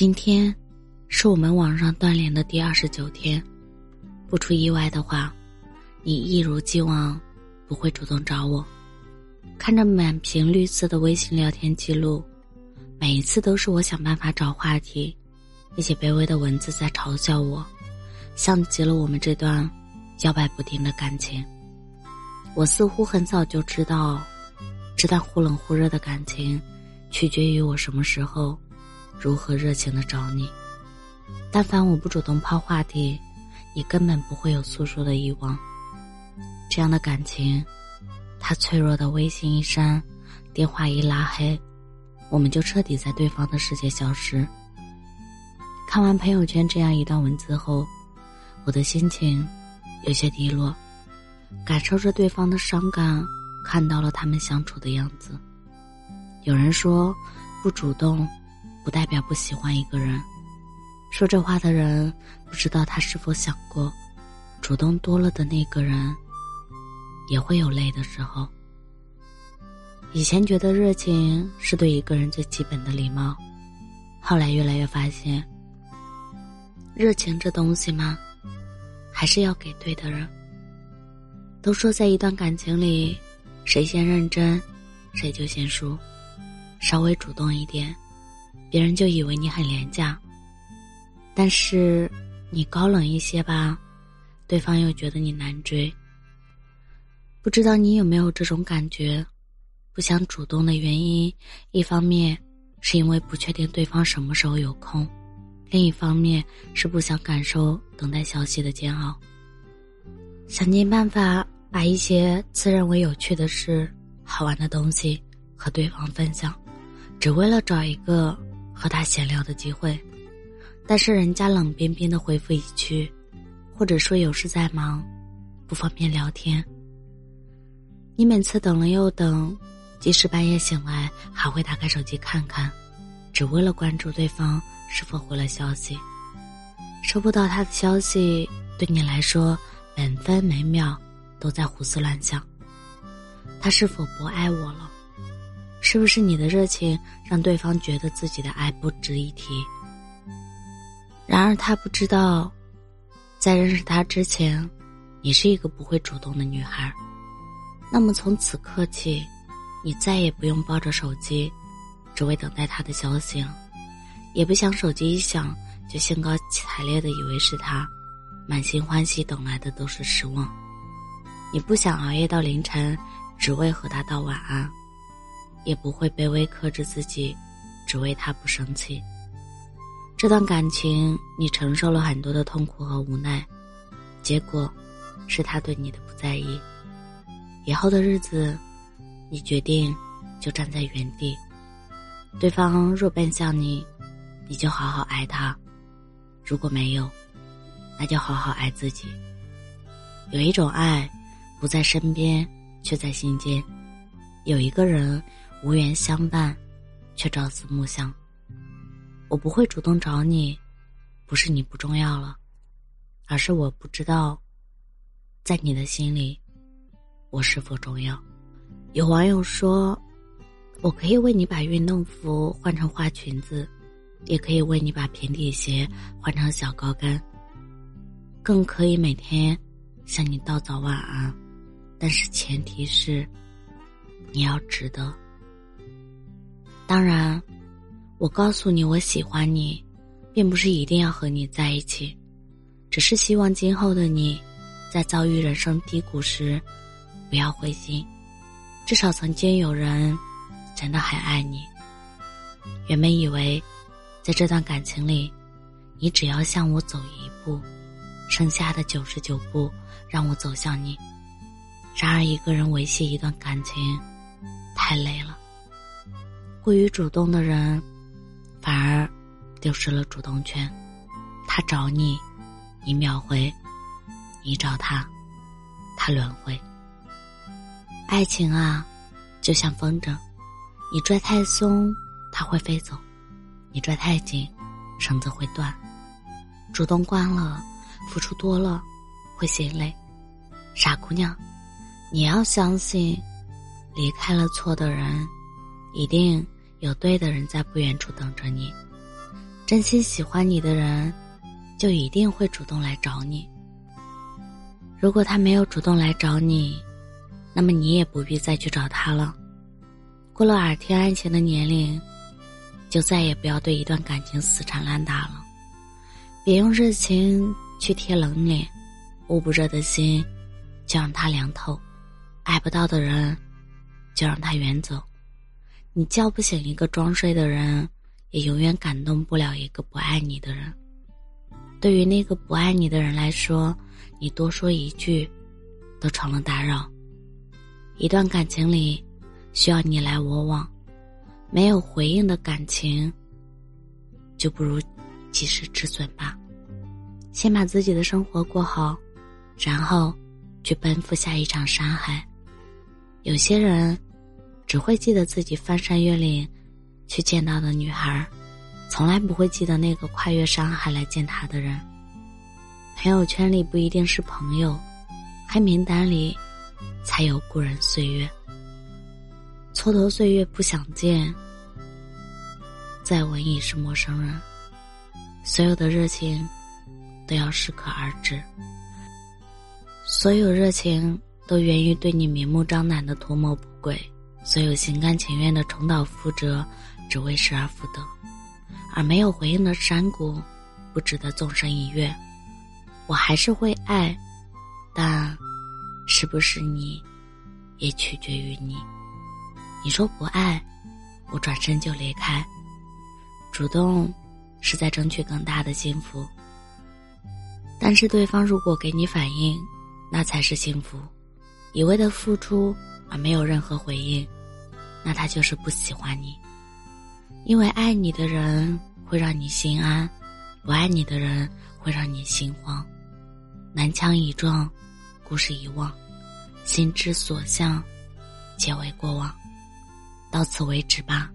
今天是我们网上断联的第二十九天，不出意外的话，你一如既往不会主动找我。看着满屏绿色的微信聊天记录，每一次都是我想办法找话题，那些卑微的文字在嘲笑我，像极了我们这段摇摆不定的感情。我似乎很早就知道，这段忽冷忽热的感情，取决于我什么时候。如何热情的找你？但凡我不主动抛话题，你根本不会有诉说的欲望。这样的感情，他脆弱的微信一删，电话一拉黑，我们就彻底在对方的世界消失。看完朋友圈这样一段文字后，我的心情有些低落，感受着对方的伤感，看到了他们相处的样子。有人说，不主动。不代表不喜欢一个人。说这话的人，不知道他是否想过，主动多了的那个人，也会有累的时候。以前觉得热情是对一个人最基本的礼貌，后来越来越发现，热情这东西嘛，还是要给对的人。都说在一段感情里，谁先认真，谁就先输。稍微主动一点。别人就以为你很廉价，但是你高冷一些吧，对方又觉得你难追。不知道你有没有这种感觉？不想主动的原因，一方面是因为不确定对方什么时候有空，另一方面是不想感受等待消息的煎熬。想尽办法把一些自认为有趣的事、好玩的东西和对方分享，只为了找一个。和他闲聊的机会，但是人家冷冰冰的回复一句，或者说有事在忙，不方便聊天。你每次等了又等，即使半夜醒来，还会打开手机看看，只为了关注对方是否回了消息。收不到他的消息，对你来说，每分每秒都在胡思乱想。他是否不爱我了？是不是你的热情让对方觉得自己的爱不值一提？然而他不知道，在认识他之前，你是一个不会主动的女孩。那么从此刻起，你再也不用抱着手机，只为等待他的消息了，也不想手机一响就兴高采烈的以为是他，满心欢喜等来的都是失望。你不想熬夜到凌晨，只为和他道晚安。也不会卑微克制自己，只为他不生气。这段感情，你承受了很多的痛苦和无奈，结果是他对你的不在意。以后的日子，你决定就站在原地。对方若奔向你，你就好好爱他；如果没有，那就好好爱自己。有一种爱，不在身边，却在心间。有一个人。无缘相伴，却朝思暮想。我不会主动找你，不是你不重要了，而是我不知道，在你的心里，我是否重要。有网友说，我可以为你把运动服换成花裙子，也可以为你把平底鞋换成小高跟，更可以每天向你道早晚安，但是前提是，你要值得。当然，我告诉你我喜欢你，并不是一定要和你在一起，只是希望今后的你，在遭遇人生低谷时，不要灰心，至少曾经有人真的很爱你。原本以为，在这段感情里，你只要向我走一步，剩下的九十九步让我走向你。然而，一个人维系一段感情，太累了。过于主动的人，反而丢失了主动权。他找你，你秒回；你找他，他轮回。爱情啊，就像风筝，你拽太松，它会飞走；你拽太紧，绳子会断。主动惯了，付出多了，会心累。傻姑娘，你要相信，离开了错的人。一定有对的人在不远处等着你。真心喜欢你的人，就一定会主动来找你。如果他没有主动来找你，那么你也不必再去找他了。过了耳听爱情的年龄，就再也不要对一段感情死缠烂打了。别用热情去贴冷脸，捂不热的心，就让它凉透。爱不到的人，就让他远走。你叫不醒一个装睡的人。也永远感动不了一个不爱你的人。对于那个不爱你的人来说，你多说一句，都成了打扰。一段感情里，需要你来我往，没有回应的感情，就不如及时止损吧。先把自己的生活过好，然后去奔赴下一场山海。有些人，只会记得自己翻山越岭。去见到的女孩，从来不会记得那个跨越山海来见她的人。朋友圈里不一定是朋友，黑名单里才有故人岁月。蹉跎岁月不想见，再闻已是陌生人。所有的热情都要适可而止，所有热情都源于对你明目张胆的图谋不轨，所有心甘情愿的重蹈覆辙。只为失而复得，而没有回应的山谷，不值得纵身一跃。我还是会爱，但是不是你，也取决于你。你说不爱，我转身就离开。主动是在争取更大的幸福，但是对方如果给你反应，那才是幸福。一味的付出而没有任何回应，那他就是不喜欢你。因为爱你的人会让你心安，不爱你的人会让你心慌。南墙已撞，故事已忘，心之所向，皆为过往。到此为止吧，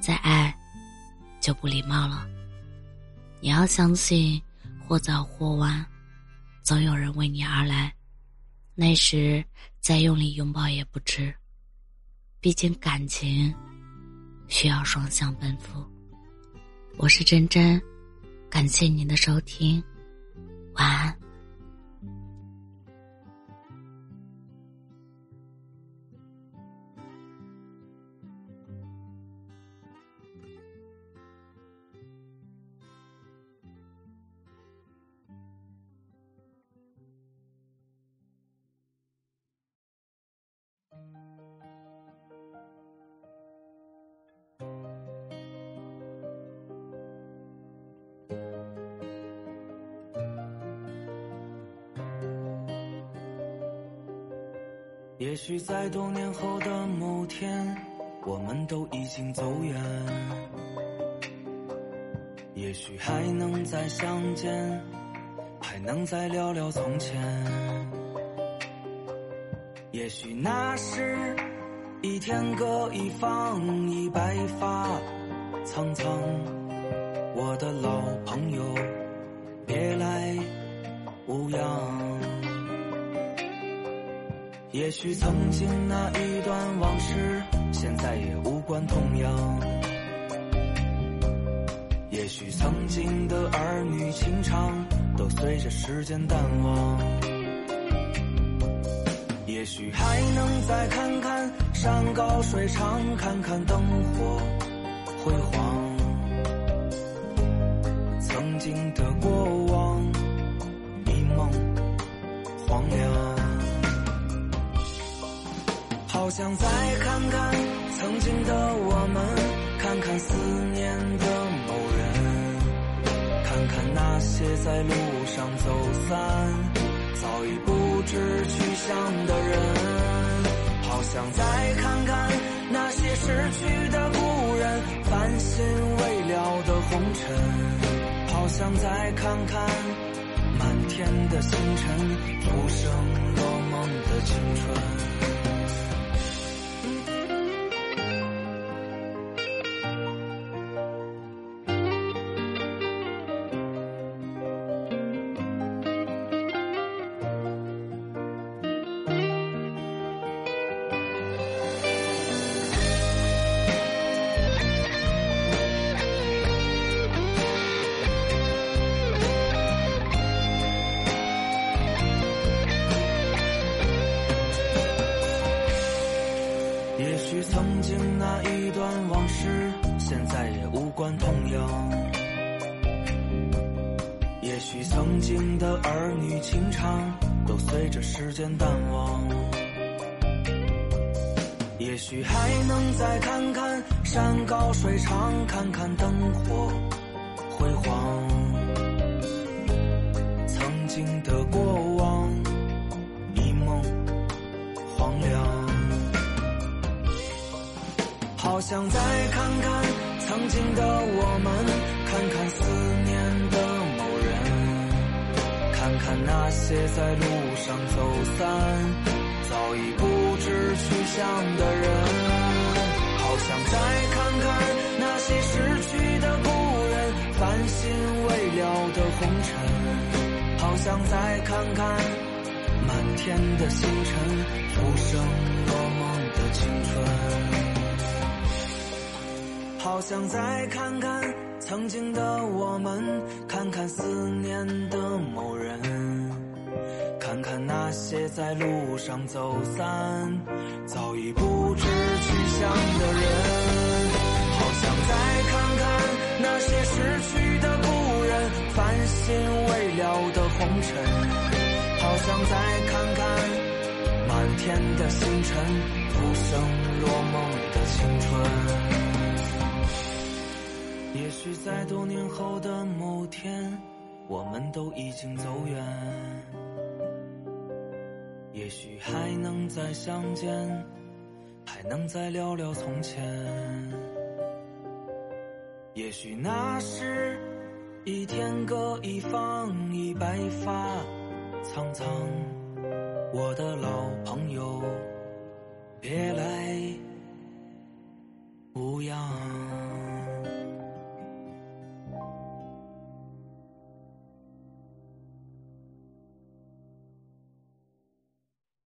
再爱就不礼貌了。你要相信，或早或晚，总有人为你而来，那时再用力拥抱也不迟。毕竟感情。需要双向奔赴。我是真真，感谢您的收听，晚安。也许在多年后的某天，我们都已经走远。也许还能再相见，还能再聊聊从前。也许那时一天各一方，已白发苍苍。我的老朋友，别来无恙。也许曾经那一段往事，现在也无关痛痒。也许曾经的儿女情长，都随着时间淡忘。也许还能再看看山高水长，看看灯火辉煌。曾经的好想再看看曾经的我们，看看思念的某人，看看那些在路上走散、早已不知去向的人。好想再看看那些逝去的故人，繁星未了的红尘。好想再看看满天的星辰，浮生若关同样，也许曾经的儿女情长都随着时间淡忘，也许还能再看看山高水长，看看灯火辉煌。曾经的过往，一梦黄粱，好想再看看。曾经的我们，看看思念的某人。看看那些在路上走散、早已不知去向的人，好想再看看那些逝去的故人，繁星未了的红尘，好想再看看满天的星辰，浮生若梦的青春，好想再看看。曾经的我们，看看思念的某人，看看那些在路上走散、早已不知去向的人，好想再看看那些逝去的故人，繁星未了的红尘，好想再看看满天的星辰，浮生若梦的青春。也许在多年后的某天，我们都已经走远。也许还能再相见，还能再聊聊从前。也许那时一天各一方，已白发苍苍。我的老朋友，别来无恙。